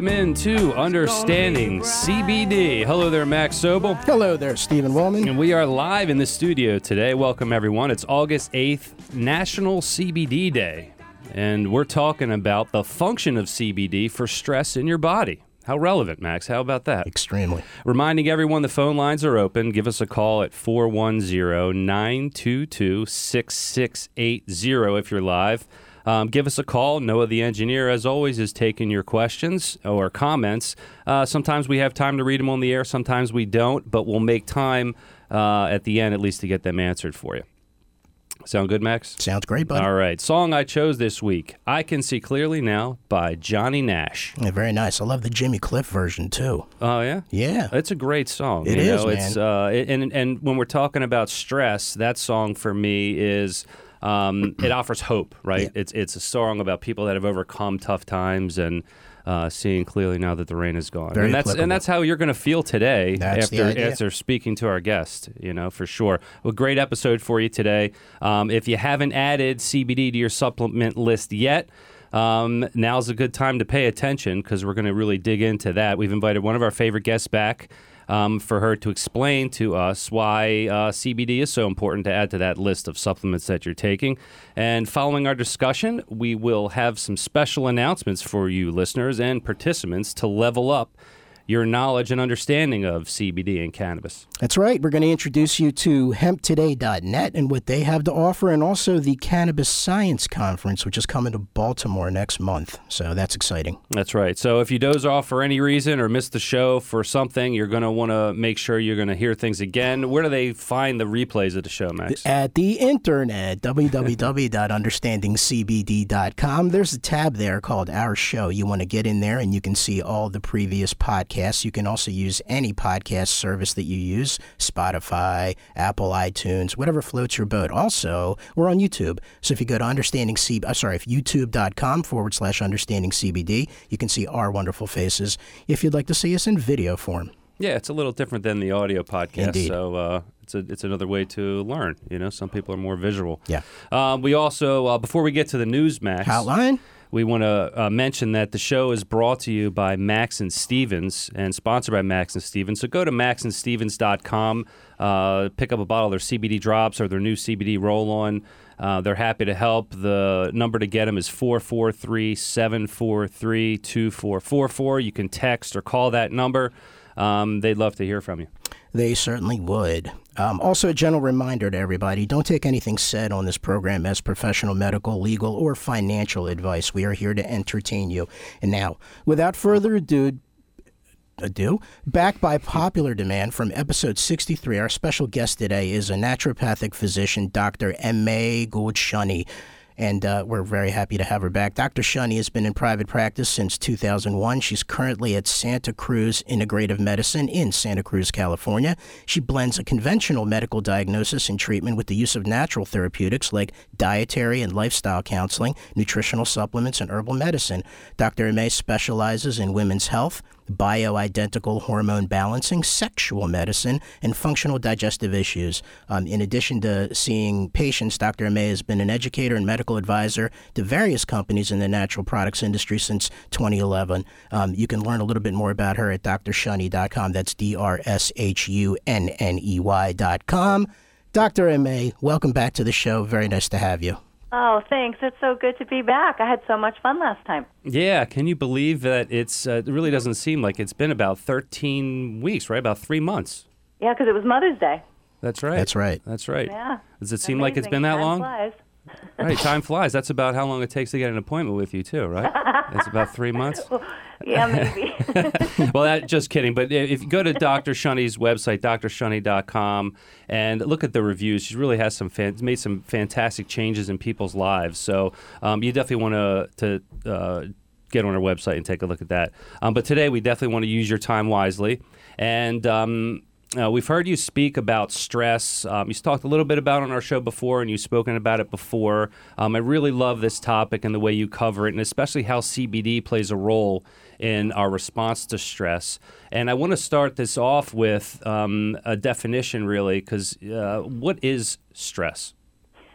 Welcome into Understanding CBD. Hello there, Max Sobel. Hello there, Stephen Wallman. And we are live in the studio today. Welcome, everyone. It's August 8th, National CBD Day. And we're talking about the function of CBD for stress in your body. How relevant, Max? How about that? Extremely. Reminding everyone the phone lines are open. Give us a call at 410 922 6680 if you're live. Um, give us a call. Noah, the engineer, as always, is taking your questions or comments. Uh, sometimes we have time to read them on the air, sometimes we don't, but we'll make time uh, at the end at least to get them answered for you. Sound good, Max? Sounds great, buddy. All right. Song I chose this week I Can See Clearly Now by Johnny Nash. Yeah, very nice. I love the Jimmy Cliff version too. Oh, yeah? Yeah. It's a great song. It you is, know, It's, uh, and and when we're talking about stress, that song for me is um, it offers hope, right? Yeah. It's it's a song about people that have overcome tough times and uh, seeing clearly now that the rain is gone. Very and that's applicable. and that's how you're going to feel today That's after after speaking to our guest. You know, for sure. A great episode for you today. Um, if you haven't added CBD to your supplement list yet. Um, now's a good time to pay attention because we're going to really dig into that. We've invited one of our favorite guests back um, for her to explain to us why uh, CBD is so important to add to that list of supplements that you're taking. And following our discussion, we will have some special announcements for you listeners and participants to level up your knowledge and understanding of CBD and cannabis. That's right. We're going to introduce you to hemptoday.net and what they have to offer, and also the Cannabis Science Conference, which is coming to Baltimore next month. So that's exciting. That's right. So if you doze off for any reason or miss the show for something, you're going to want to make sure you're going to hear things again. Where do they find the replays of the show, Max? At the internet, www.understandingcbd.com, there's a tab there called Our Show. You want to get in there and you can see all the previous podcasts. You can also use any podcast service that you use Spotify, Apple, iTunes, whatever floats your boat. Also, we're on YouTube. So if you go to understanding C, uh, sorry, if youtube.com forward slash understanding CBD, you can see our wonderful faces if you'd like to see us in video form. Yeah, it's a little different than the audio podcast. Indeed. So uh, it's a, it's another way to learn. You know, some people are more visual. Yeah. Um, we also, uh, before we get to the news, Max, Outline? We want to uh, mention that the show is brought to you by Max and Stevens and sponsored by Max and Stevens. So go to maxandstevens.com, uh, pick up a bottle of their CBD drops or their new CBD roll on. Uh, they're happy to help. The number to get them is 443 743 2444. You can text or call that number. Um, they'd love to hear from you. They certainly would. Um, also, a general reminder to everybody don't take anything said on this program as professional, medical, legal, or financial advice. We are here to entertain you. And now, without further ado, ado, back by popular demand from episode 63, our special guest today is a naturopathic physician, Dr. M.A. Goldshani. And uh, we're very happy to have her back. Dr. Shunney has been in private practice since 2001. She's currently at Santa Cruz Integrative Medicine in Santa Cruz, California. She blends a conventional medical diagnosis and treatment with the use of natural therapeutics like dietary and lifestyle counseling, nutritional supplements, and herbal medicine. Dr. May specializes in women's health, bioidentical hormone balancing, sexual medicine, and functional digestive issues. Um, in addition to seeing patients, Dr. May has been an educator and medical advisor to various companies in the natural products industry since 2011. Um, you can learn a little bit more about her at drshunney.com. That's D R S H U N N E Y.com. Dr. M.A., welcome back to the show. Very nice to have you. Oh, thanks. It's so good to be back. I had so much fun last time. Yeah, can you believe that it's uh, it really doesn't seem like it's been about 13 weeks, right? About 3 months. Yeah, because it was Mother's Day. That's right. That's right. That's right. Yeah. Does it seem like it's been that long? Time long? Flies. Right, time flies. That's about how long it takes to get an appointment with you, too, right? It's about three months. Yeah, maybe. well, that, just kidding. But if you go to Dr. Shunney's website, drshunney.com, and look at the reviews, she really has some fan- made some fantastic changes in people's lives. So um, you definitely want to to uh, get on her website and take a look at that. Um, but today we definitely want to use your time wisely, and. Um, uh, we've heard you speak about stress. Um, you've talked a little bit about on our show before, and you've spoken about it before. Um, I really love this topic and the way you cover it, and especially how CBD plays a role in our response to stress. And I want to start this off with um, a definition, really, because uh, what is stress?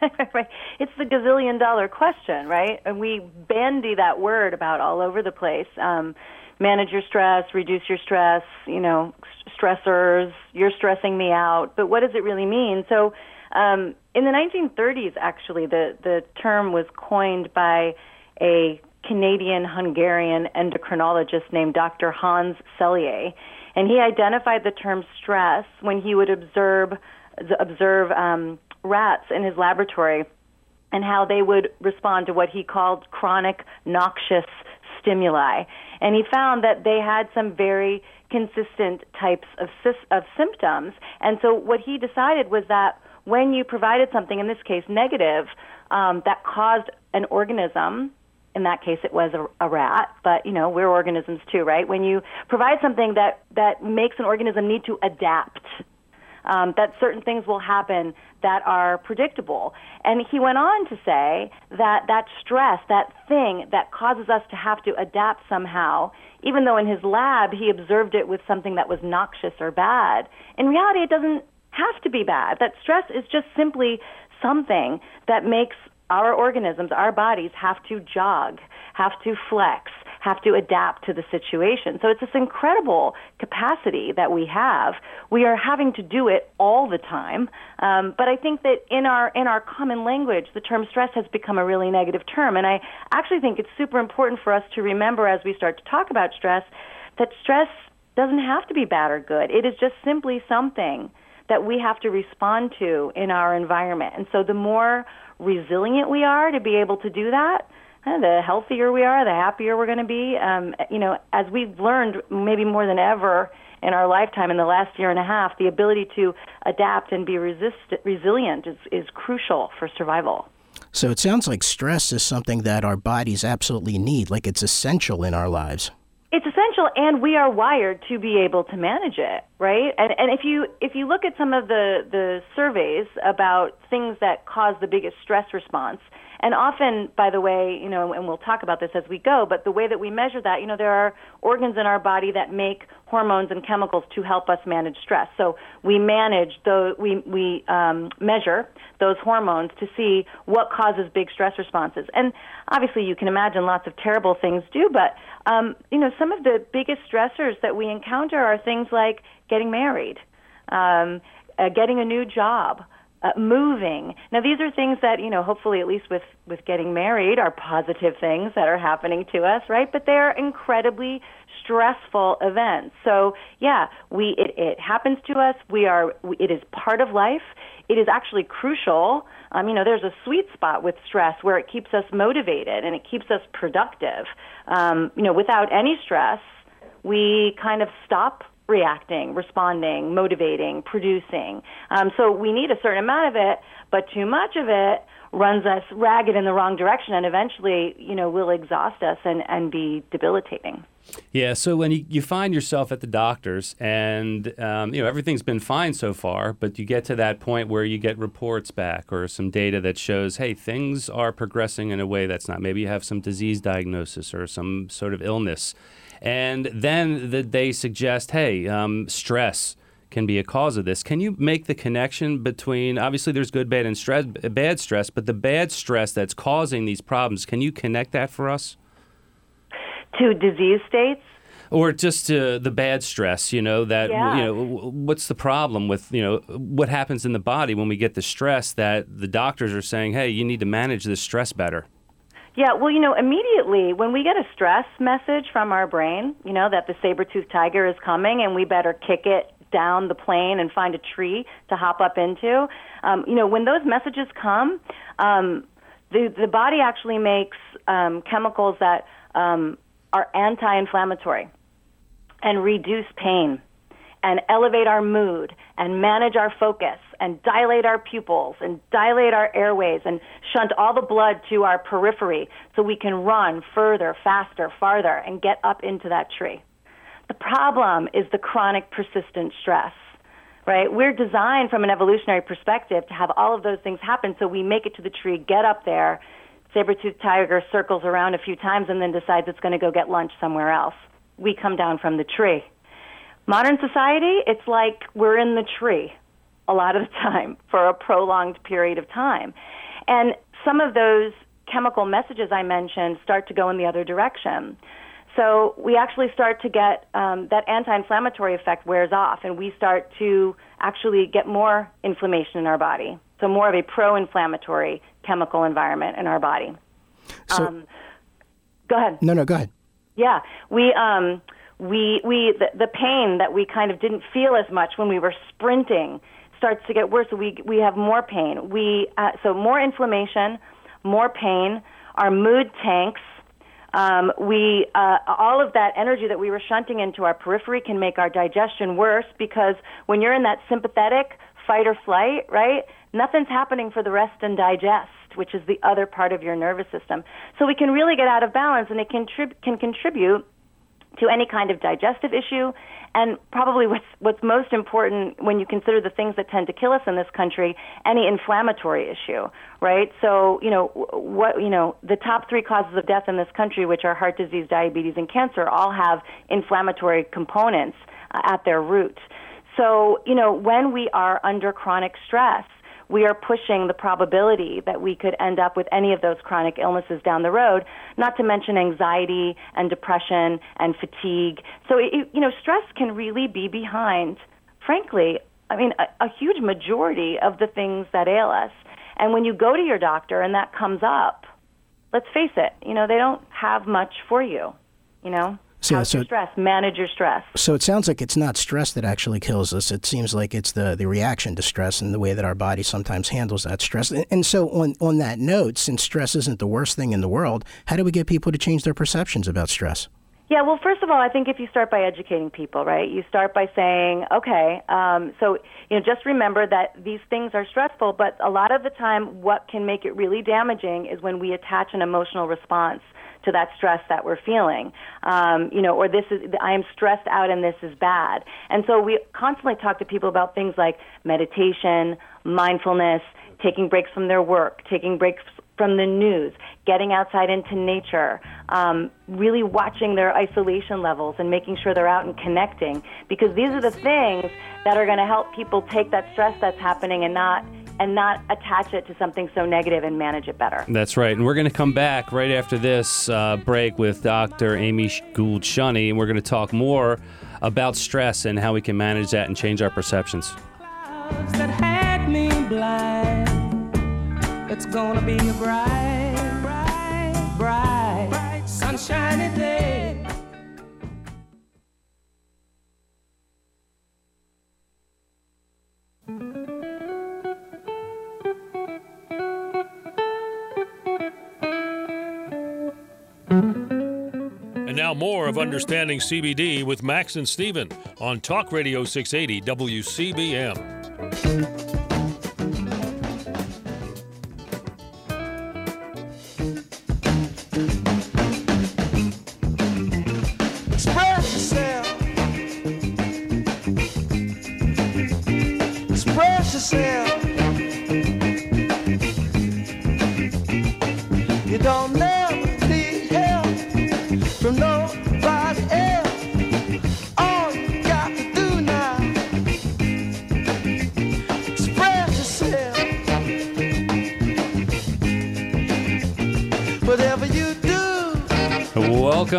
right. It's the gazillion dollar question, right? And we bandy that word about all over the place. Um, manage your stress, reduce your stress, you know, stressors, you're stressing me out. But what does it really mean? So, um, in the 1930s, actually, the, the term was coined by a Canadian Hungarian endocrinologist named Dr. Hans Selye. And he identified the term stress when he would observe, observe um, rats in his laboratory and how they would respond to what he called chronic noxious stimuli. And he found that they had some very consistent types of, of symptoms. And so what he decided was that when you provided something, in this case negative, um, that caused an organism, in that case it was a, a rat, but you know, we're organisms too, right? When you provide something that, that makes an organism need to adapt, um, that certain things will happen that are predictable. And he went on to say that that stress, that thing that causes us to have to adapt somehow, even though in his lab he observed it with something that was noxious or bad, in reality it doesn't have to be bad. That stress is just simply something that makes our organisms, our bodies, have to jog, have to flex, have to adapt to the situation. So it's this incredible capacity that we have. We are having to do it all the time. Um, but I think that in our in our common language, the term stress has become a really negative term. And I actually think it's super important for us to remember as we start to talk about stress that stress doesn't have to be bad or good. It is just simply something that we have to respond to in our environment. And so the more resilient we are to be able to do that, uh, the healthier we are, the happier we're going to be. Um, you know, as we've learned maybe more than ever in our lifetime in the last year and a half, the ability to adapt and be resist- resilient is, is crucial for survival. So it sounds like stress is something that our bodies absolutely need, like it's essential in our lives. It's essential, and we are wired to be able to manage it, right? And and if you if you look at some of the the surveys about things that cause the biggest stress response, and often, by the way, you know, and we'll talk about this as we go, but the way that we measure that, you know, there are organs in our body that make hormones and chemicals to help us manage stress. So we manage the we we um, measure those hormones to see what causes big stress responses. And obviously, you can imagine lots of terrible things do, but um, you know, some of the biggest stressors that we encounter are things like getting married, um, uh, getting a new job. Uh, moving. Now, these are things that you know. Hopefully, at least with with getting married, are positive things that are happening to us, right? But they're incredibly stressful events. So, yeah, we it, it happens to us. We are. It is part of life. It is actually crucial. Um, you know, there's a sweet spot with stress where it keeps us motivated and it keeps us productive. Um, you know, without any stress, we kind of stop reacting, responding, motivating, producing. Um, so we need a certain amount of it, but too much of it runs us ragged in the wrong direction and eventually, you know, will exhaust us and, and be debilitating. Yeah, so when you, you find yourself at the doctor's and um, you know everything's been fine so far, but you get to that point where you get reports back or some data that shows, hey, things are progressing in a way that's not. Maybe you have some disease diagnosis or some sort of illness, and then the, they suggest, hey, um, stress can be a cause of this. Can you make the connection between obviously there's good, bad, and stress, bad stress, but the bad stress that's causing these problems? Can you connect that for us? To disease states? or just uh, the bad stress you know that Yeah. you know what's the problem with you know what happens in the body when we get the stress that the doctors are saying hey you need to manage this stress better Yeah, well, you know, immediately when we get a stress message from our brain, you know, that the saber-toothed tiger is coming and we better kick it down the plain and find a tree to hop up into. Um, you know, when those messages come, um, the the body actually makes um, chemicals that um, are anti-inflammatory and reduce pain and elevate our mood and manage our focus and dilate our pupils and dilate our airways and shunt all the blood to our periphery so we can run further, faster, farther and get up into that tree. The problem is the chronic persistent stress. Right? We're designed from an evolutionary perspective to have all of those things happen so we make it to the tree, get up there, saber-toothed tiger circles around a few times and then decides it's going to go get lunch somewhere else. We come down from the tree. Modern society, it's like we're in the tree a lot of the time for a prolonged period of time. And some of those chemical messages I mentioned start to go in the other direction. So we actually start to get um, that anti-inflammatory effect wears off, and we start to actually get more inflammation in our body. So more of a pro-inflammatory chemical environment in our body. So, Um, Go ahead. no, no, go ahead. Yeah, we um we we the, the pain that we kind of didn't feel as much when we were sprinting starts to get worse. We we have more pain. We uh, so more inflammation, more pain. Our mood tanks. Um, we uh, all of that energy that we were shunting into our periphery can make our digestion worse because when you're in that sympathetic fight or flight, right? Nothing's happening for the rest and digest, which is the other part of your nervous system. So we can really get out of balance, and it can, trib- can contribute to any kind of digestive issue. And probably what's, what's most important when you consider the things that tend to kill us in this country, any inflammatory issue, right? So, you know, what, you know, the top three causes of death in this country, which are heart disease, diabetes, and cancer, all have inflammatory components uh, at their root. So, you know, when we are under chronic stress, we are pushing the probability that we could end up with any of those chronic illnesses down the road, not to mention anxiety and depression and fatigue. So, it, you know, stress can really be behind, frankly, I mean, a, a huge majority of the things that ail us. And when you go to your doctor and that comes up, let's face it, you know, they don't have much for you, you know? So, How's so stress? Manage your stress. So it sounds like it's not stress that actually kills us. It seems like it's the, the reaction to stress and the way that our body sometimes handles that stress. And, and so, on, on that note, since stress isn't the worst thing in the world, how do we get people to change their perceptions about stress? Yeah, well, first of all, I think if you start by educating people, right? You start by saying, okay, um, so you know, just remember that these things are stressful, but a lot of the time, what can make it really damaging is when we attach an emotional response to that stress that we're feeling. Um, you know, or this is I am stressed out and this is bad. And so we constantly talk to people about things like meditation, mindfulness, taking breaks from their work, taking breaks from the news, getting outside into nature, um, really watching their isolation levels and making sure they're out and connecting. Because these are the things that are going to help people take that stress that's happening and not and not attach it to something so negative and manage it better. That's right. And we're going to come back right after this uh, break with Dr. Amy Gould Shunney, and we're going to talk more about stress and how we can manage that and change our perceptions. that had me blind. It's gonna be a bright, bright, bright, bright sunshiny day. More of Understanding CBD with Max and Steven on Talk Radio 680 WCBM.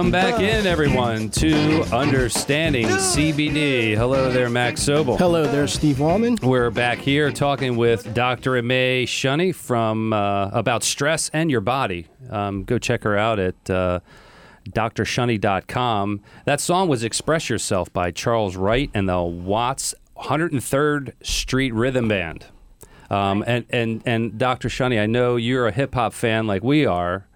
Welcome back in, everyone, to Understanding CBD. Hello there, Max Sobel. Hello there, Steve Wallman. We're back here talking with Dr. May Shunney from uh, about stress and your body. Um, go check her out at uh, drshunney.com. That song was "Express Yourself" by Charles Wright and the Watts 103rd Street Rhythm Band. Um, and and and Dr. Shunney, I know you're a hip hop fan like we are.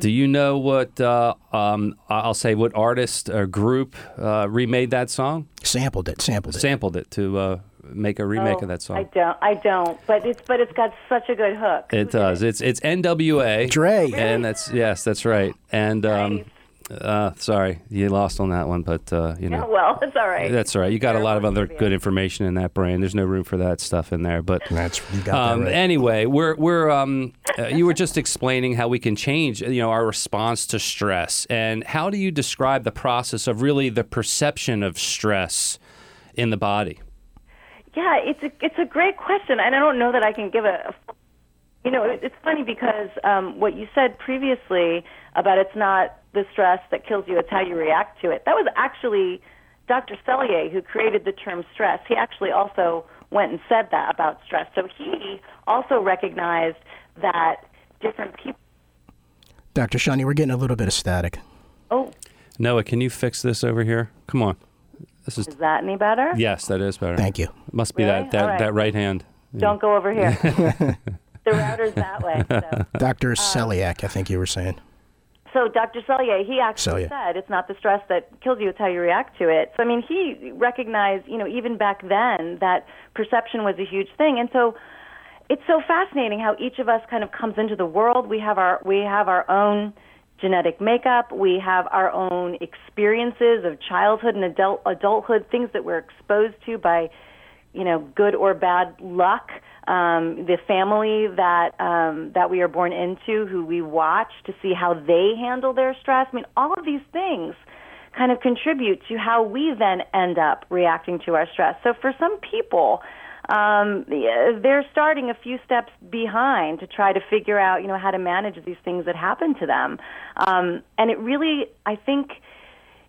Do you know what uh, um, I'll say? What artist or group uh, remade that song? Sampled it, sampled it. Sampled it to uh, make a remake Oh, of that song. I don't. I don't. But it's but it's got such a good hook. It does. It's it's NWA. Dre. And that's yes, that's right. And um, uh, sorry, you lost on that one, but uh, you know. Oh, well, it's all right. That's all right. You got a lot of other good information in that brain. There's no room for that stuff in there. But That's you got um, that right. anyway, we're we're um, uh, you were just explaining how we can change, you know, our response to stress, and how do you describe the process of really the perception of stress in the body? Yeah, it's a it's a great question, and I don't know that I can give a. a you know, it- it's funny because um, what you said previously about it's not the stress that kills you; it's how you react to it. That was actually Dr. Selye who created the term stress. He actually also went and said that about stress. So he also recognized that different people. Dr. Shunney, we're getting a little bit of static. Oh, Noah, can you fix this over here? Come on. This is is that any better? yes, that is better. Thank you. Must be Really? that that, All right. that right hand. Don't go over here. the router's that way. So. Dr. Uh, Celiac, I think you were saying. So Dr. Selye, he actually said it's not the stress that kills you; it's how you react to it. So I mean, he recognized, you know, even back then that perception was a huge thing, and so it's so fascinating how each of us kind of comes into the world. We have our we have our own genetic makeup. We have our own experiences of childhood and adult adulthood, things that we're exposed to by you know, good or bad luck, um, the family that um, that we are born into, who we watch to see how they handle their stress. I mean, all of these things kind of contribute to how we then end up reacting to our stress. So for some people, um, they're starting a few steps behind to try to figure out, you know, how to manage these things that happen to them. Um, and it really, I think,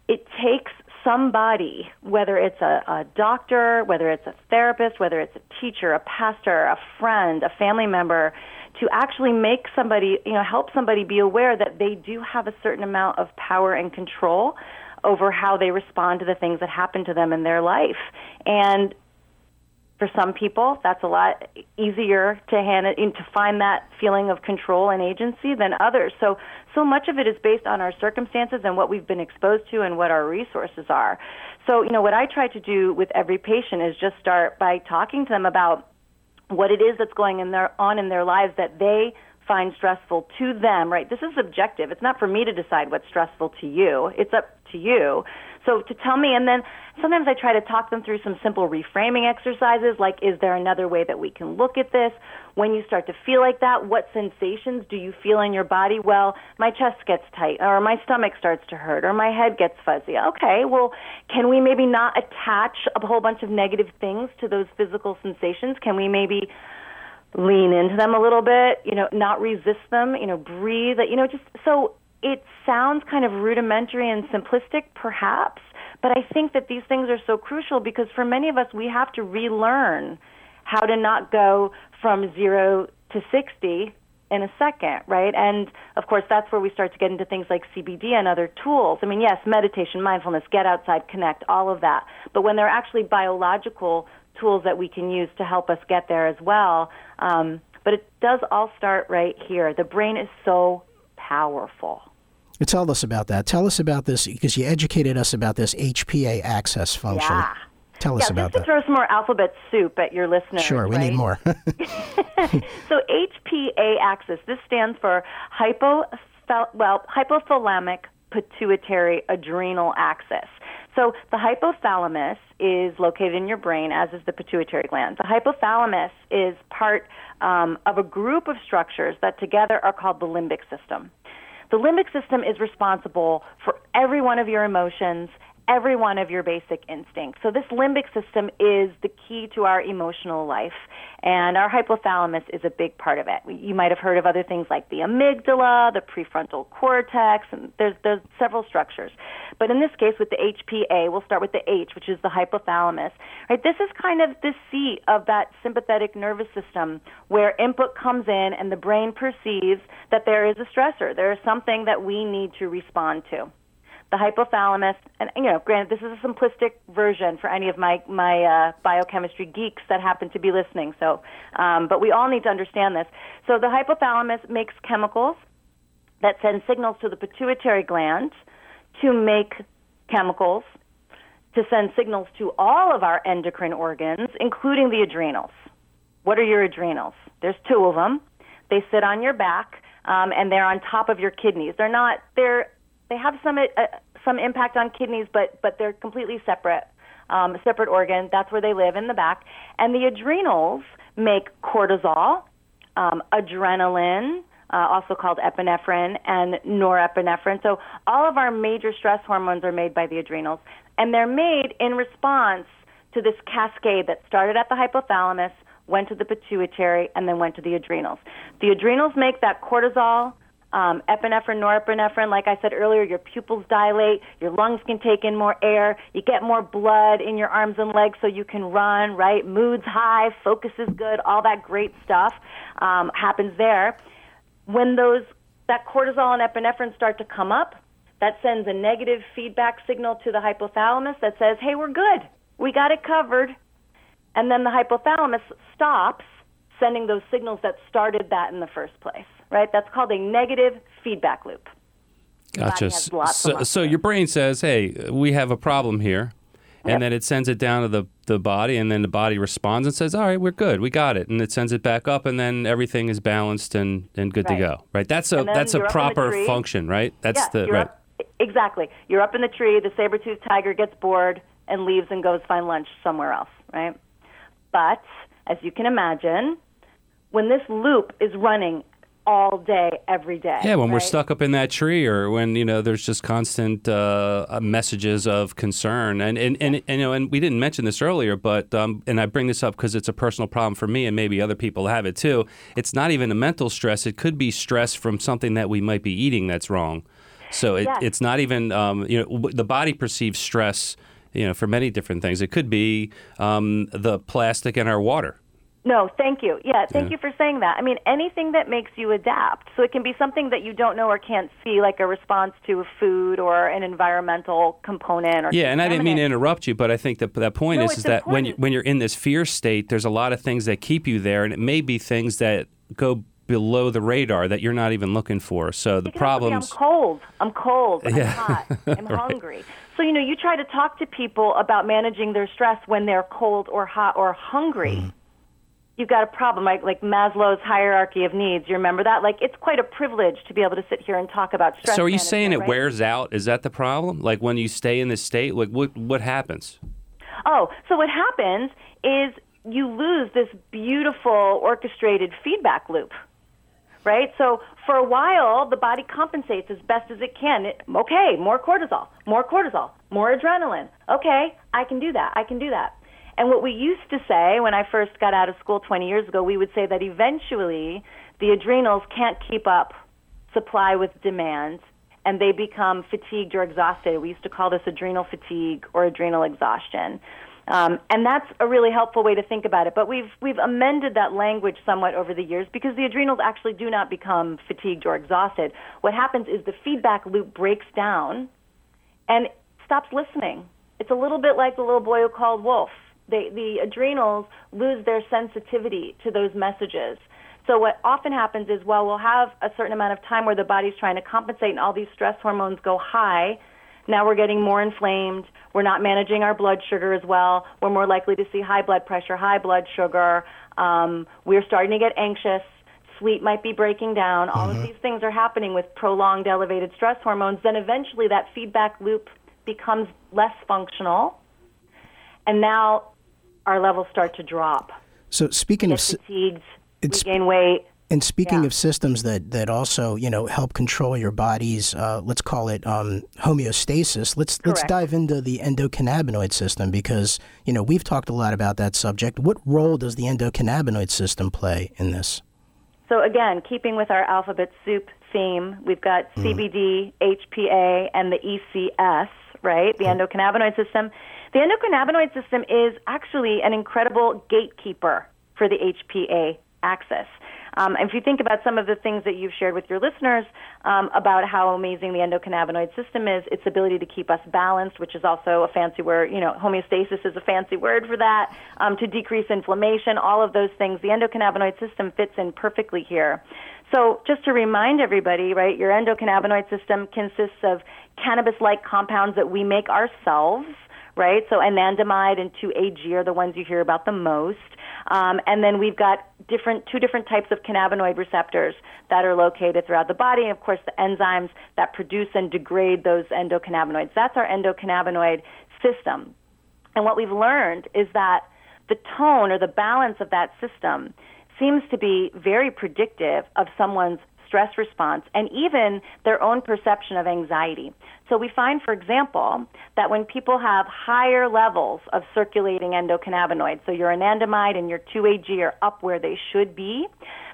it takes somebody, whether it's a, a doctor, whether it's a therapist, whether it's a teacher, a pastor, a friend, a family member, to actually make somebody, you know, help somebody be aware that they do have a certain amount of power and control over how they respond to the things that happen to them in their life. And for some people, that's a lot easier to hand it, to find that feeling of control and agency than others. So, so much of it is based on our circumstances and what we've been exposed to and what our resources are. So, you know, what I try to do with every patient is just start by talking to them about what it is that's going in their, on in their lives that they find stressful to them, right? This is subjective. It's not for me to decide what's stressful to you. It's up to you. So to tell me, and then sometimes I try to talk them through some simple reframing exercises, like is there another way that we can look at this? When you start to feel like that, what sensations do you feel in your body? Well, my chest gets tight, or my stomach starts to hurt, or my head gets fuzzy. Okay, well, can we maybe not attach a whole bunch of negative things to those physical sensations? Can we maybe lean into them a little bit, you know, not resist them, you know, breathe, you know, just so it sounds kind of rudimentary and simplistic perhaps, but I think that these things are so crucial because for many of us we have to relearn how to not go from 0 to 60 in a second, right? And of course, that's where we start to get into things like CBD and other tools. I mean, yes, meditation, mindfulness, get outside, connect, all of that. But when they're actually biological tools that we can use to help us get there as well. Um, but it does all start right here. The brain is so powerful. Tell us about that. Tell us about this because you educated us about this HPA axis function. Yeah. Tell us yeah, about just to that. throw some more alphabet soup at your listeners. Sure, we right? need more. so HPA axis. This stands for hypo well hypothalamic pituitary adrenal axis. So the hypothalamus is located in your brain, as is the pituitary gland. The hypothalamus is part um, of a group of structures that together are called the limbic system. The limbic system is responsible for every one of your emotions, every one of your basic instincts. So this limbic system is the key to our emotional life, and our hypothalamus is a big part of it. You might have heard of other things like the amygdala, the prefrontal cortex, and there's there's several structures. But in this case, with the HPA, we'll start with the H, which is the hypothalamus. Right, this is kind of the seat of that sympathetic nervous system where input comes in and the brain perceives that there is a stressor, there is something that we need to respond to the hypothalamus, and you know, granted, this is a simplistic version for any of my my uh, biochemistry geeks that happen to be listening. So, um, but we all need to understand this. So, the hypothalamus makes chemicals that send signals to the pituitary gland to make chemicals to send signals to all of our endocrine organs, including the adrenals. What are your adrenals? There's two of them. They sit on your back, um, and they're on top of your kidneys. They're not. They're they have some uh, some impact on kidneys, but but they're completely separate, um, separate organ. That's where they live in the back. And the adrenals make cortisol, um, adrenaline, uh, also called epinephrine, and norepinephrine. So all of our major stress hormones are made by the adrenals, and they're made in response to this cascade that started at the hypothalamus, went to the pituitary, and then went to the adrenals. The adrenals make that cortisol um, epinephrine, norepinephrine. Like I said earlier, your pupils dilate, your lungs can take in more air, you get more blood in your arms and legs so you can run, right? Mood's high, focus is good, all that great stuff um, happens there. When those that cortisol and epinephrine start to come up, that sends a negative feedback signal to the hypothalamus that says, "Hey, we're good. We got it covered." And then the hypothalamus stops sending those signals that started that in the first place right? That's called a negative feedback loop. Gotcha. So, so your brain says, "Hey, we have a problem here," and Yep. then it sends it down to the the body, and then the body responds and says, "All right, we're good, we got it," and it sends it back up, and then everything is balanced and, and good Right. to go. Right? That's a that's a you're up in the proper function, right? That's yeah, the right. Up, exactly. You're up in the tree. The saber-toothed tiger gets bored and leaves and goes find lunch somewhere else, right? But as you can imagine, when this loop is running all day, every day. Yeah, when we're stuck up in that tree, or when you know there's just constant uh, uh, messages of concern, and and, and and you know, and we didn't mention this earlier, but um, and I bring this up because it's a personal problem for me, and maybe other people have it too. It's not even a mental stress; it could be stress from something that we might be eating that's wrong. So it, Yes. it's not even um, you know the body perceives stress, you know, for many different things. It could be um, the plastic in our water. No, thank you. Yeah, thank Yeah. you for saying that. I mean, anything that makes you adapt. So it can be something that you don't know or can't see, like a response to a food or an environmental component. Or Yeah, and I didn't mean to interrupt you, but I think that that point No, is, is that when you, when you're in this fear state, there's a lot of things that keep you there, and it may be things that go below the radar that you're not even looking for. So the problems. I'm cold. I'm cold. I'm Yeah. hot. I'm hungry. So you know, you try to talk to people about managing their stress when they're cold or hot or hungry. Mm-hmm. You've got a problem, like like Maslow's hierarchy of needs. You remember that? Like it's quite a privilege to be able to sit here and talk about stress. So are you saying it right? wears out? Is that the problem? Like when you stay in this state, like what what happens? Oh, so what happens is you lose this beautiful orchestrated feedback loop. Right? So for a while, the body compensates as best as it can. It, okay, more cortisol, more cortisol, more adrenaline. Okay, I can do that. I can do that. And what we used to say when I first got out of school 20 years ago, we would say that eventually the adrenals can't keep up supply with demand and they become fatigued or exhausted. We used to call this adrenal fatigue or adrenal exhaustion. Um, and that's a really helpful way to think about it. But we've we've amended that language somewhat over the years because the adrenals actually do not become fatigued or exhausted. What happens is the feedback loop breaks down and stops listening. It's a little bit like the little boy who called wolf. They, the adrenals lose their sensitivity to those messages. So what often happens is, well, we'll have a certain amount of time where the body's trying to compensate, and all these stress hormones go high. Now we're getting more inflamed. We're not managing our blood sugar as well. We're more likely to see high blood pressure, high blood sugar. Um, we're starting to get anxious. Sleep might be breaking down. All of these things are happening with prolonged elevated stress hormones. Then eventually that feedback loop becomes less functional, and now our levels start to drop. So speaking of s- fatigued, we gain weight, And speaking Yeah. of systems that, that also you know help control your body's uh, let's call it um, homeostasis, let's let's dive into the endocannabinoid system because you know we've talked a lot about that subject. What role does the endocannabinoid system play in this? So again, keeping with our alphabet soup theme, we've got CBD, HPA, and the ECS, right? The endocannabinoid system. The endocannabinoid system is actually an incredible gatekeeper for the HPA axis. Um, if you think about some of the things that you've shared with your listeners um, about how amazing the endocannabinoid system is, its ability to keep us balanced, which is also a fancy word, you know, homeostasis is a fancy word for that, um, to decrease inflammation, all of those things, the endocannabinoid system fits in perfectly here. So, just to remind everybody, right, your endocannabinoid system consists of cannabis like compounds that we make ourselves right? So anandamide and 2-AG are the ones you hear about the most. Um, and then we've got different two different types of cannabinoid receptors that are located throughout the body, and of course the enzymes that produce and degrade those endocannabinoids. That's our endocannabinoid system. And what we've learned is that the tone or the balance of that system seems to be very predictive of someone's stress response and even their own perception of anxiety. So we find, for example, that when people have higher levels of circulating endocannabinoids, so your anandamide and your 2-AG are up where they should be,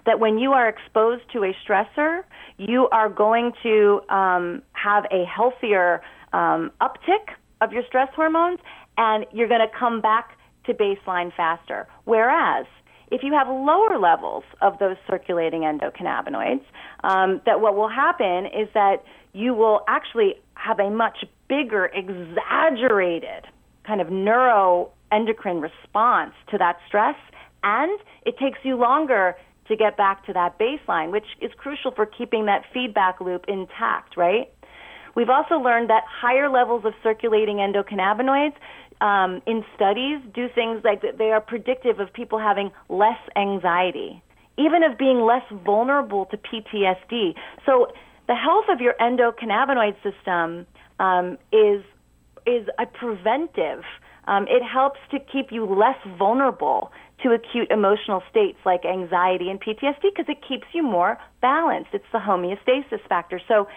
that when you are exposed to a stressor, you are going to um, have a healthier um, uptick of your stress hormones, and you're going to come back to baseline faster. Whereas if you have lower levels of those circulating endocannabinoids, um, that what will happen is that you will actually have a much bigger, exaggerated kind of neuroendocrine response to that stress, and it takes you longer to get back to that baseline, which is crucial for keeping that feedback loop intact, right? We've also learned that higher levels of circulating endocannabinoids um, in studies do things like they are predictive of people having less anxiety, even of being less vulnerable to PTSD. So the health of your endocannabinoid system um, is is a preventive. Um, it helps to keep you less vulnerable to acute emotional states like anxiety and PTSD because it keeps you more balanced. It's the homeostasis factor. So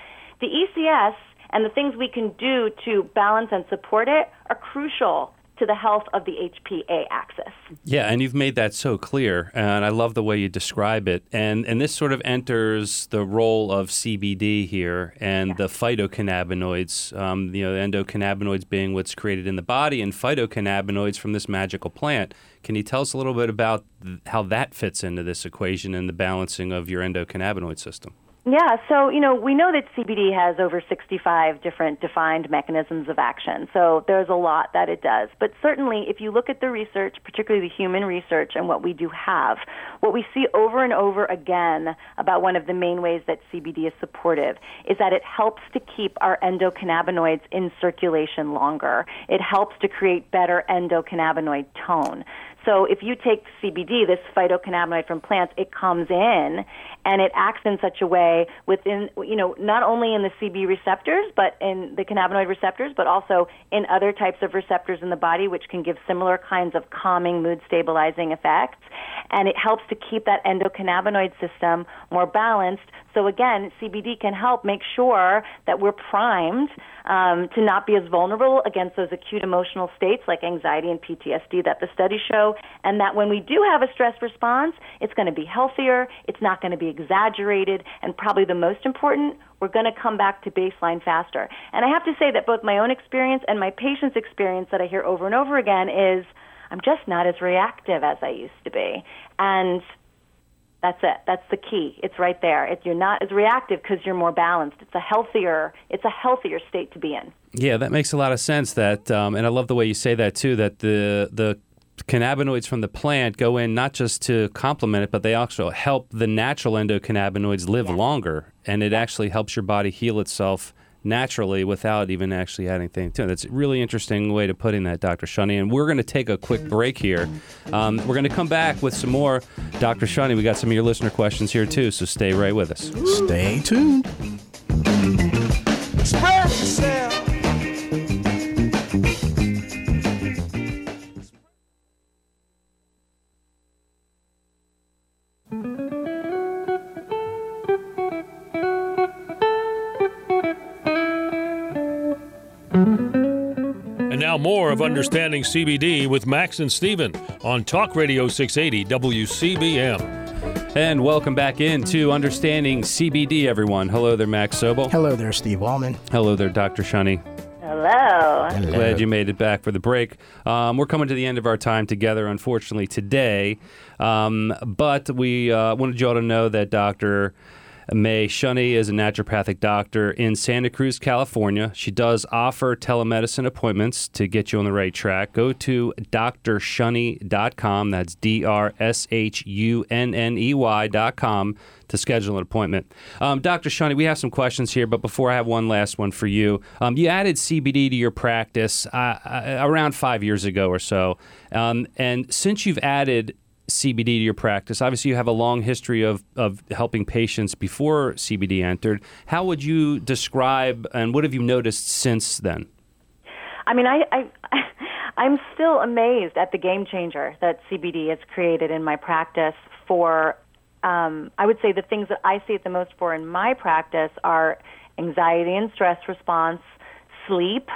the ECS and the things we can do to balance and support it are crucial to the health of the HPA axis. Yeah, and you've made that so clear, and I love the way you describe it. And and this sort of enters the role of CBD here and the phytocannabinoids. Um, you know, the endocannabinoids being what's created in the body, and phytocannabinoids from this magical plant. Can you tell us a little bit about th- how that fits into this equation and the balancing of your endocannabinoid system? Yeah, so you know we know that CBD has over 65 different defined mechanisms of action. So there's a lot that it does. But certainly, if you look at the research, particularly the human research, and what we do have, what we see over and over again about one of the main ways that CBD is supportive is that it helps to keep our endocannabinoids in circulation longer. It helps to create better endocannabinoid tone. So if you take CBD, this phytocannabinoid from plants, it comes in and it acts in such a way within, you know, not only in the CB receptors, but in the cannabinoid receptors, but also in other types of receptors in the body, which can give similar kinds of calming, mood stabilizing effects. And it helps to keep that endocannabinoid system more balanced. So again, CBD can help make sure that we're primed um, to not be as vulnerable against those acute emotional states like anxiety and PTSD that the studies show, and that when we do have a stress response, it's going to be healthier, it's not going to be exaggerated, and probably the most important, we're going to come back to baseline faster. And I have to say that both my own experience and my patients' experience that I hear over and over again is I'm just not as reactive as I used to be. And that's it. That's the key. It's right there. It, you're not as reactive because you're more balanced. It's a healthier. It's a healthier state to be in. Yeah, that makes a lot of sense. That, um, and I love the way you say that too. That the the cannabinoids from the plant go in not just to complement it, but they also help the natural endocannabinoids live longer, and it actually helps your body heal itself naturally without even actually adding things to it. That's a really interesting way to putting that, Dr. Shunney. And we're going to take a quick break here. Um, we're going to come back with some more. Dr. Shunney, we got some of your listener questions here too, so stay right with us. Stay tuned. More of Understanding CBD with Max and Steven on Talk Radio 680 WCBM. And welcome back into Understanding CBD, everyone. Hello there, Max Sobel. Hello there, Steve Wallman. Hello there, Dr. Shunney. Hello. Glad you made it back for the break. Um, we're coming to the end of our time together, unfortunately, today. Um, but we uh, wanted you all to know that Dr. May Shunney is a naturopathic doctor in Santa Cruz, California. She does offer telemedicine appointments to get you on the right track. Go to drshunney.com. That's D R S H U N N E Y.com to schedule an appointment. Um, Dr. Shunney, we have some questions here, but before I have one last one for you, um, you added CBD to your practice uh, uh, around five years ago or so. Um, and since you've added CBD to your practice? Obviously, you have a long history of, of helping patients before CBD entered. How would you describe and what have you noticed since then? I mean, I, I I'm still amazed at the game changer that CBD has created in my practice for. Um, I would say the things that I see it the most for in my practice are anxiety and stress response, sleep,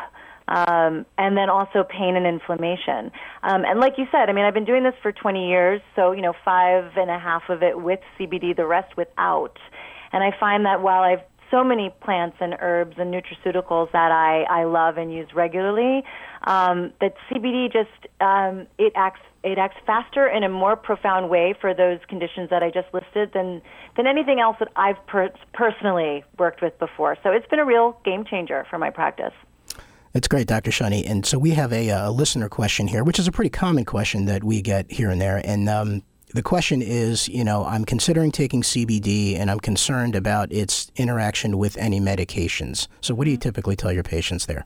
um, and then also pain and inflammation. Um, and like you said, I mean, I've been doing this for 20 years, so you know, five and a half of it with CBD, the rest without. And I find that while I've so many plants and herbs and nutraceuticals that I, I love and use regularly, um, that CBD just um, it acts it acts faster in a more profound way for those conditions that I just listed than than anything else that I've per- personally worked with before. So it's been a real game changer for my practice. That's great, Dr. Shunney. And so we have a, a, listener question here, which is a pretty common question that we get here and there. And um, the question is, you know, I'm considering taking CBD and I'm concerned about its interaction with any medications. So what do you typically tell your patients there?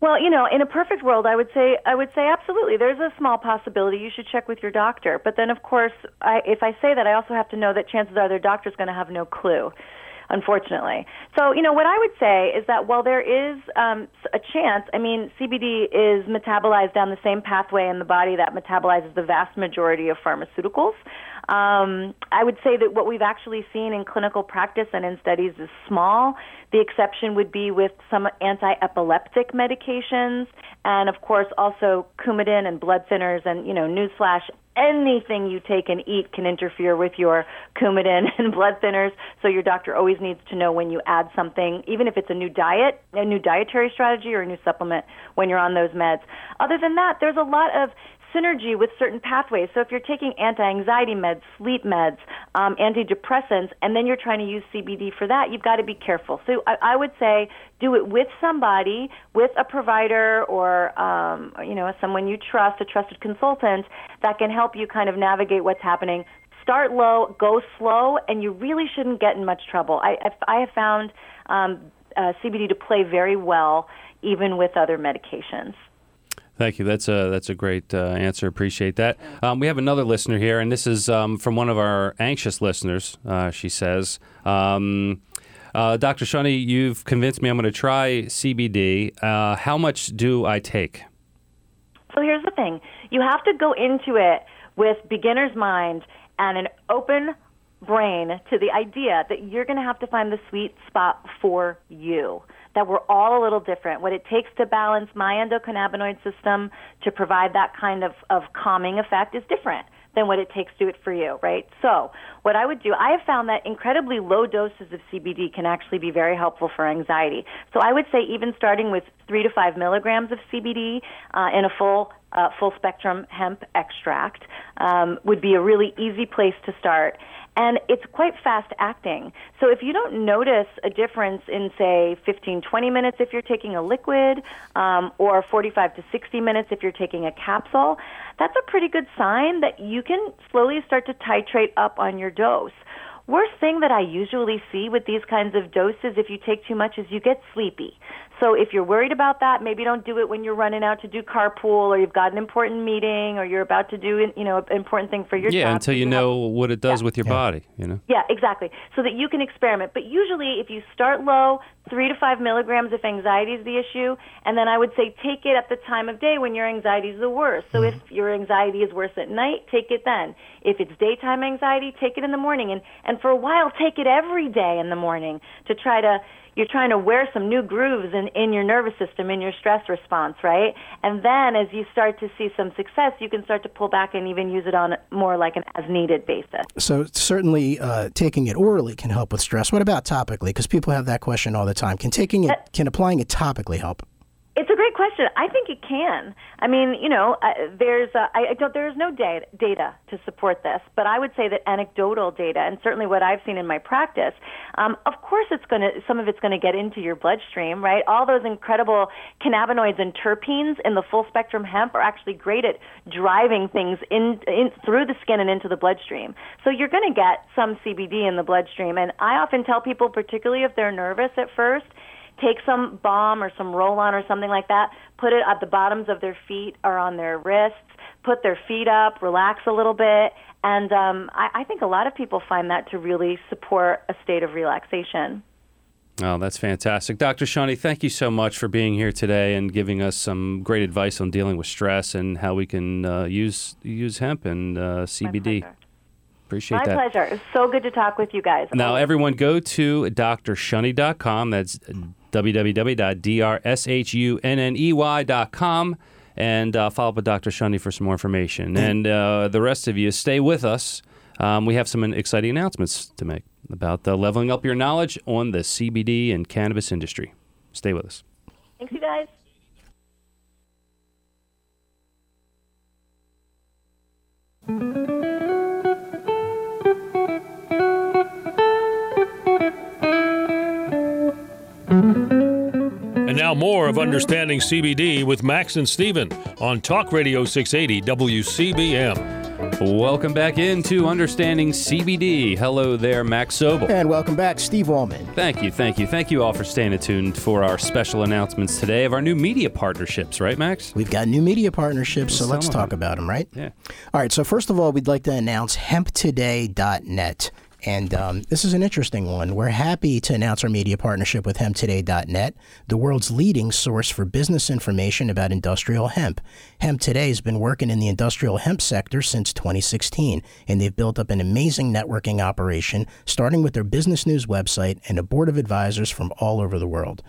Well, you know, in a perfect world, I would say I would say absolutely. There's a small possibility you should check with your doctor. But then, of course, I, if I say that, I also have to know that chances are their doctor's going to have no clue unfortunately. So, you know, what I would say is that while there is um, a chance, I mean, CBD is metabolized down the same pathway in the body that metabolizes the vast majority of pharmaceuticals. Um, I would say that what we've actually seen in clinical practice and in studies is small. The exception would be with some anti-epileptic medications, and of course also Coumadin and blood thinners. And you know, newsflash: anything you take and eat can interfere with your Coumadin and blood thinners. So your doctor always needs to know when you add something, even if it's a new diet, a new dietary strategy, or a new supplement when you're on those meds. Other than that, there's a lot of synergy with certain pathways. So if you're taking anti-anxiety meds, sleep meds, um, antidepressants, and then you're trying to use CBD for that, you've got to be careful. So I, I would say do it with somebody, with a provider or um, you know someone you trust, a trusted consultant that can help you kind of navigate what's happening. Start low, go slow, and you really shouldn't get in much trouble. I, I have found um, uh, CBD to play very well even with other medications. Thank you. That's a that's a great uh, answer. Appreciate that. Um, we have another listener here, and this is um, from one of our anxious listeners. Uh, she says, um, uh, "Dr. Shunney, you've convinced me. I'm going to try CBD. Uh, how much do I take?" So here's the thing: you have to go into it with beginner's mind and an open brain to the idea that you're going to have to find the sweet spot for you that we're all a little different. What it takes to balance my endocannabinoid system to provide that kind of, of calming effect is different than what it takes to do it for you, right? So, what I would do, I have found that incredibly low doses of CBD can actually be very helpful for anxiety. So, I would say even starting with three to five milligrams of CBD uh, in a full uh, full spectrum hemp extract um, would be a really easy place to start and it's quite fast acting. So if you don't notice a difference in, say, 15, 20 minutes if you're taking a liquid, um, or 45 to 60 minutes if you're taking a capsule, that's a pretty good sign that you can slowly start to titrate up on your dose. Worst thing that I usually see with these kinds of doses, if you take too much, is you get sleepy. So if you're worried about that, maybe don't do it when you're running out to do carpool or you've got an important meeting or you're about to do you know an important thing for your yeah job. until you, you know have, what it does yeah. with your Yeah. body. You know. Yeah, exactly. So that you can experiment. But usually, if you start low, three to five milligrams if anxiety is the issue, and then I would say take it at the time of day when your anxiety is the worst. So if mm-hmm. your anxiety is worse at night, take it then. If it's daytime anxiety, take it in the morning, and and for a while, take it every day in the morning to try to you're trying to wear some new grooves in, in your nervous system, in your stress response, right? And then as you start to see some success, you can start to pull back and even use it on more like an as needed basis. So certainly, uh, taking it orally can help with stress. What about topically? Because people have that question all the time. Can taking it, can applying it topically help? It's a great question. I think it can. I mean, you know, uh, there's uh, I, I don't there is no data data to support this, but I would say that anecdotal data, and certainly what I've seen in my practice, um, of course, it's going to some of it's going to get into your bloodstream, right? All those incredible cannabinoids and terpenes in the full spectrum hemp are actually great at driving things in, in through the skin and into the bloodstream. So you're going to get some CBD in the bloodstream, and I often tell people, particularly if they're nervous at first take some balm or some roll on or something like that, put it at the bottoms of their feet or on their wrists, put their feet up, relax a little bit. And um, I, I think a lot of people find that to really support a state of relaxation. Oh, that's fantastic. Dr. Shunney, thank you so much for being here today and giving us some great advice on dealing with stress and how we can uh, use use hemp and uh, CBD. Pleasure. Appreciate My that. pleasure. It's so good to talk with you guys. Now, everyone go to drshunney.com. That's www.drshunney.com and uh, follow up with Dr. Shunney for some more information. And uh, the rest of you, stay with us. Um, we have some exciting announcements to make about uh, leveling up your knowledge on the CBD and cannabis industry. Stay with us. Thanks, you guys. And now more of Understanding CBD with Max and Steven on Talk Radio 680 WCBM. Welcome back into Understanding CBD. Hello there, Max Sobel. And welcome back, Steve Allman. Thank you, thank you, thank you all for staying attuned for our special announcements today of our new media partnerships, right, Max? We've got new media partnerships, so let's talk them. about them, right? Yeah. All right, so first of all, we'd like to announce hemptoday.net. And um, this is an interesting one. We're happy to announce our media partnership with hemptoday.net, the world's leading source for business information about industrial hemp. Hemp Today has been working in the industrial hemp sector since 2016, and they've built up an amazing networking operation, starting with their business news website and a board of advisors from all over the world.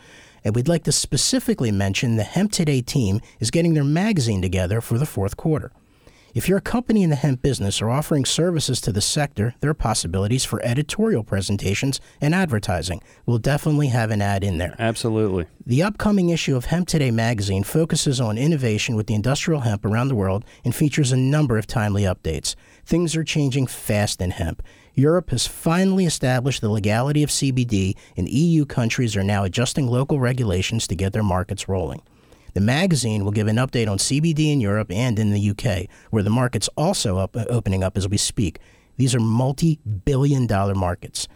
And we'd like to specifically mention the Hemp Today team is getting their magazine together for the fourth quarter. If you're a company in the hemp business or offering services to the sector, there are possibilities for editorial presentations and advertising. We'll definitely have an ad in there. Absolutely. The upcoming issue of Hemp Today magazine focuses on innovation with the industrial hemp around the world and features a number of timely updates. Things are changing fast in hemp. Europe has finally established the legality of CBD, and EU countries are now adjusting local regulations to get their markets rolling. The magazine will give an update on CBD in Europe and in the UK, where the market's also up, uh, opening up as we speak. These are multi billion dollar markets.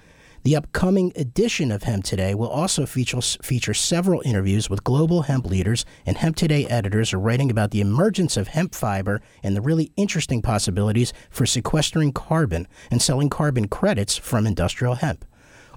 The upcoming edition of Hemp Today will also feature, feature several interviews with global hemp leaders, and Hemp Today editors are writing about the emergence of hemp fiber and the really interesting possibilities for sequestering carbon and selling carbon credits from industrial hemp.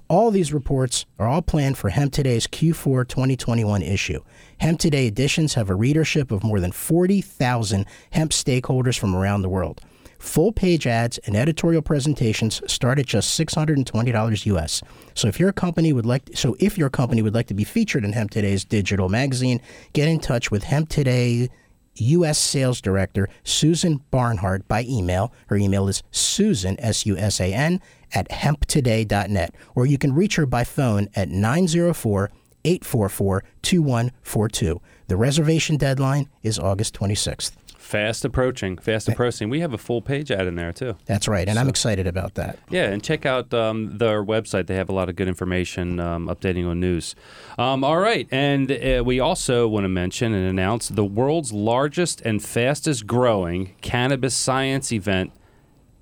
All these reports are all planned for Hemp Today's Q4 2021 issue. Hemp Today editions have a readership of more than 40,000 hemp stakeholders from around the world. Full page ads and editorial presentations start at just $620 US. So if your company would like so if your company would like to be featured in Hemp Today's digital magazine, get in touch with Hemp Today U.S. Sales Director Susan Barnhart by email. Her email is susan, S U S A N, at hemptoday.net. Or you can reach her by phone at 904 844 2142. The reservation deadline is August 26th. Fast approaching, fast approaching. We have a full page ad in there too. That's right, and I'm excited about that. Yeah, and check out um, their website. They have a lot of good information um, updating on news. Um, all right, and uh, we also want to mention and announce the world's largest and fastest growing cannabis science event,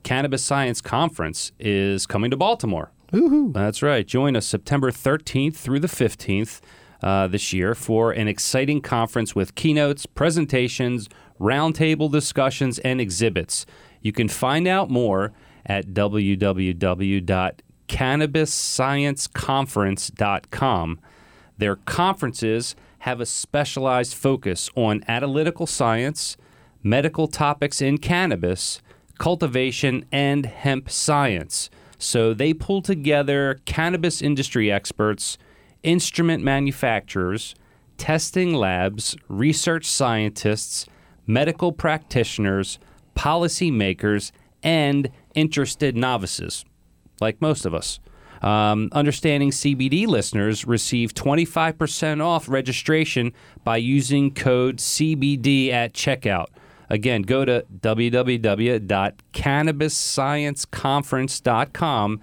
Cannabis Science Conference, is coming to Baltimore. Woohoo! That's right. Join us September 13th through the 15th uh, this year for an exciting conference with keynotes, presentations, roundtable discussions, and exhibits. You can find out more at www.cannabisscienceconference.com. Their conferences have a specialized focus on analytical science, medical topics in cannabis, cultivation, and hemp science. So they pull together cannabis industry experts, instrument manufacturers, testing labs, research scientists, medical practitioners, policymakers, and interested novices, like most of us. Um, understanding CBD listeners receive 25% off registration by using code CBD at checkout. Again, go to www.cannabisscienceconference.com.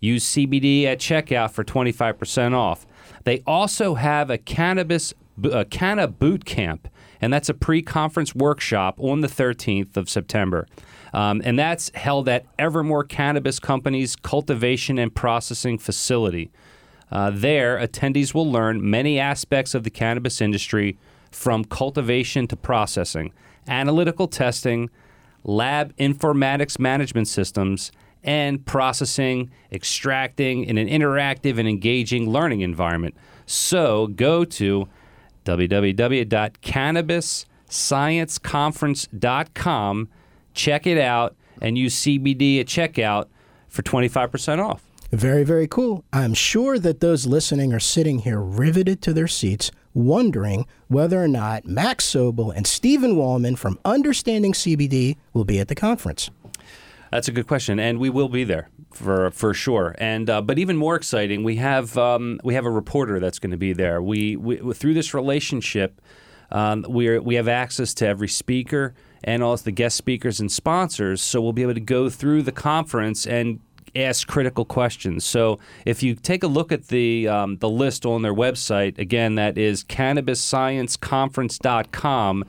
Use CBD at checkout for 25% off. They also have a cannabis a canna boot camp, and that's a pre-conference workshop on the 13th of September. Um, and that's held at Evermore Cannabis Company's cultivation and processing facility. Uh, there, attendees will learn many aspects of the cannabis industry from cultivation to processing, analytical testing, lab informatics management systems, and processing, extracting in an interactive and engaging learning environment. So go to www.cannabisscienceconference.com, check it out, and use CBD at checkout for 25% off. Very, very cool. I'm sure that those listening are sitting here riveted to their seats, wondering whether or not Max Sobel and Stephen Wallman from Understanding CBD will be at the conference. That's a good question, and we will be there for for sure. And uh, but even more exciting, we have um, we have a reporter that's going to be there. We, we through this relationship, um, we we have access to every speaker and also the guest speakers and sponsors. So we'll be able to go through the conference and ask critical questions. So if you take a look at the um, the list on their website, again, that is cannabisscienceconference.com.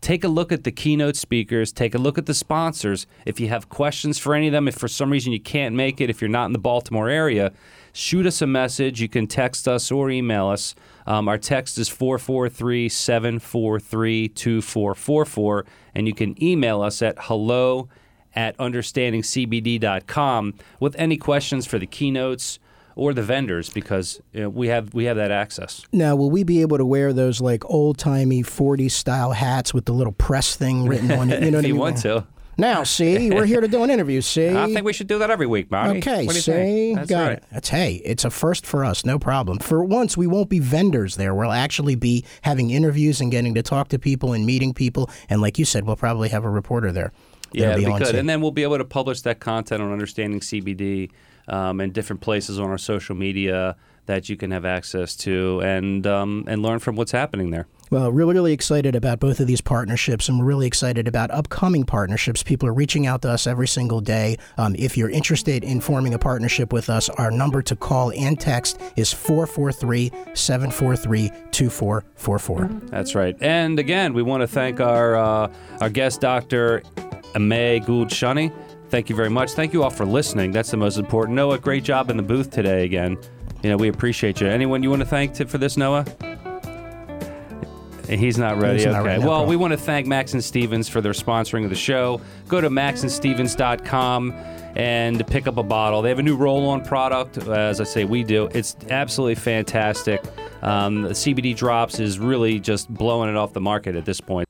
Take a look at the keynote speakers, take a look at the sponsors. If you have questions for any of them, if for some reason you can't make it, if you're not in the Baltimore area, shoot us a message. You can text us or email us. Um, our text is 443 743 2444, and you can email us at hello at understandingcbd.com with any questions for the keynotes or the vendors because you know, we have we have that access. Now, will we be able to wear those like old timey 40s style hats with the little press thing written on it? You know if what I you mean? want to. Now, see, we're here to do an interview. See, I think we should do that every week, Bobby. Okay, what do you see, got right. it. That's hey, it's a first for us, no problem. For once, we won't be vendors there. We'll actually be having interviews and getting to talk to people and meeting people. And like you said, we'll probably have a reporter there. Yeah, be we on and then we'll be able to publish that content on Understanding CBD um, and different places on our social media that you can have access to and um, and learn from what's happening there. Well, really, really excited about both of these partnerships, and we're really excited about upcoming partnerships. People are reaching out to us every single day. Um, if you're interested in forming a partnership with us, our number to call and text is 443 743 2444. That's right. And again, we want to thank our uh, our guest, Dr. Amy Gould Shunney. Thank you very much. Thank you all for listening. That's the most important. Noah, great job in the booth today again. You know, we appreciate you. Anyone you want to thank to, for this, Noah? He's not ready. He's okay. not ready, well, we want to thank Max and Stevens for their sponsoring of the show. Go to maxandstevens.com and pick up a bottle. They have a new roll-on product. As I say, we do. It's absolutely fantastic. Um, the CBD drops is really just blowing it off the market at this point.